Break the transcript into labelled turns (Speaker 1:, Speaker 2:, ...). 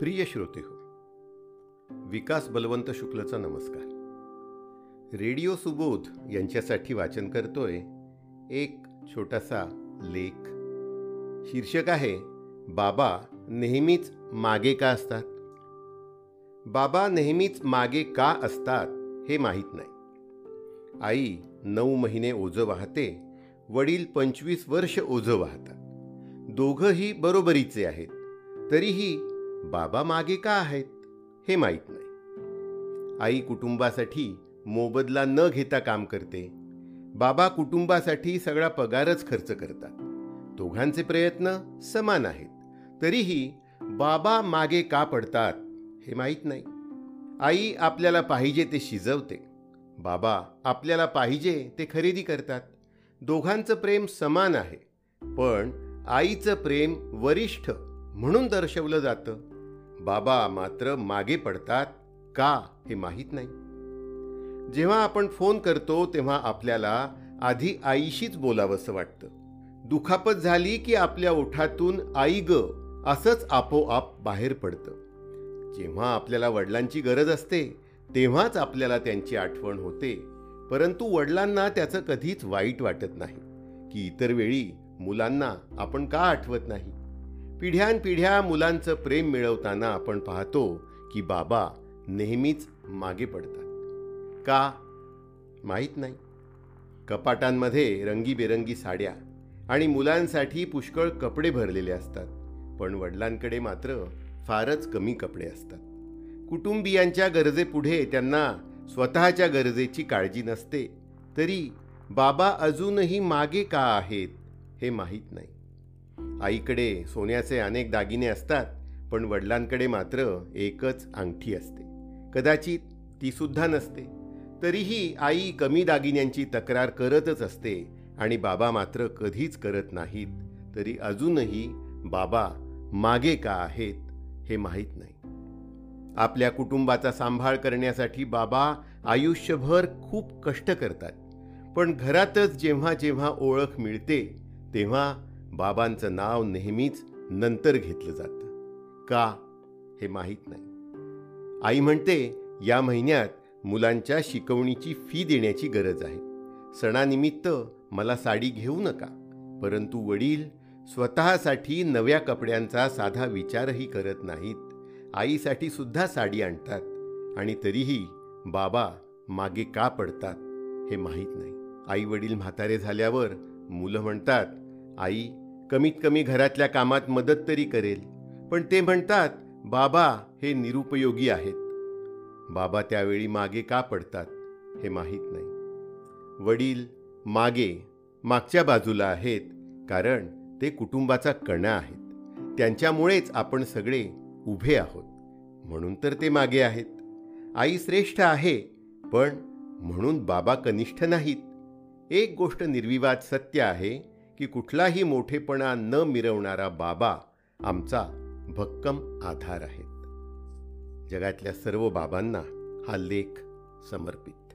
Speaker 1: प्रिय श्रोते हो विकास बलवंत शुक्लचा नमस्कार. रेडिओ सुबोध यांच्यासाठी वाचन करतोय एक छोटासा लेख. शीर्षक आहे बाबा नेहमीच मागे का असतात? बाबा नेहमीच मागे का असतात हे माहीत नाही. आई नऊ महिने ओझं वाहते वडील पंचवीस वर्ष ओझं वाहतात. दोघंही बरोबरीचे आहेत तरीही बाबा मागे का आहेत हे माहीत नाही. आई कुटुंबासाठी मोबदला न घेता काम करते. बाबा कुटुंबासाठी सगळा पगारच खर्च करतात. दोघांचे प्रयत्न समान आहेत. तरीही बाबा मागे का पडतात हे माहीत नाही. आई आपल्याला पाहिजे ते शिजवते. बाबा आपल्याला पाहिजे ते खरेदी करतात. दोघांचं प्रेम समान आहे. पण आईचं प्रेम वरिष्ठ म्हणून दर्शवलं जातं. बाबा मात्र मागे पडतात का हे माहीत नाही. जेव्हा आपण फोन करतो तेव्हा आपल्याला आधी आईशीच बोलावंसं वाटतं. दुखापत झाली की आपल्या ओठातून आई ग असंच आपोआप बाहेर पडतं. जेव्हा आपल्याला वडिलांची गरज असते तेव्हाच आपल्याला त्यांची आठवण होते. परंतु वडिलांना त्याचं कधीच वाईट वाटत नाही की इतर वेळी मुलांना आपण का आठवत नाही? पिढ्यानपिढ्या मुलांचं प्रेम मिळवताना आपण पाहतो की बाबा नेहमीच मागे पडतात. का? माहीत नाही. कपाटांमध्ये रंगीबेरंगी साड्या आणि मुलांसाठी पुष्कळ कपडे भरलेले असतात पण वडिलांकडे मात्र फारच कमी कपडे असतात. कुटुंबियांच्या गरजेपुढे त्यांना स्वतःच्या गरजेची काळजी नसते तरी बाबा अजूनही मागे का आहेत हे माहीत नाही. आईकडे सोन्याचे अनेक दागिने असतात पण वडिलांकडे मात्र एकच अंगठी असते. कदाचित ती सुद्धा नसते. तरीही आई कमी दागिन्यांची तक्रार करतच असते आणि बाबा मात्र कधीच करत नाहीत तरी अजूनही बाबा मागे का आहेत हे माहीत नाही. आपल्या कुटुंबाचा सांभाळ करण्यासाठी बाबा आयुष्यभर खूप कष्ट करतात. पण घरातच जेव्हा जेव्हा ओळख मिळते तेव्हा बाबांचं नाव नेहमीच नंतर घेतलं जातं. का? हे माहीत नाही. आई म्हणते या महिन्यात मुलांच्या शिकवणीची फी देण्याची गरज आहे. सणानिमित्त मला साडी घेऊ नका. परंतु वडील स्वतःसाठी नव्या कपड्यांचा साधा विचारही करत नाहीत. आईसाठी सुद्धा साडी आणतात आणि तरीही बाबा मागे का पडतात हे माहीत नाही. आई वडील म्हातारे झाल्यावर मुलं म्हणतात आई कमीत कमी घरातल्या कामात मदत तरी करेल पण ते म्हणतात बाबा हे निरुपयोगी आहेत. बाबा त्यावेळी मागे का पडतात हे माहीत नाही. वडील मागे मागच्या बाजूला आहेत कारण ते कुटुंबाचा कणा आहेत. त्यांच्यामुळेच आपण सगळे उभे आहोत म्हणून तर ते मागे आहेत. आई श्रेष्ठ आहे पण म्हणून बाबा कनिष्ठ नाहीत. एक गोष्ट निर्विवाद सत्य आहे की कुठलाही मोठेपणा न मिरवणारा बाबा आमचा भक्कम आधार आहेत. जगातल्या सर्व बाबांना हा लेख समर्पित.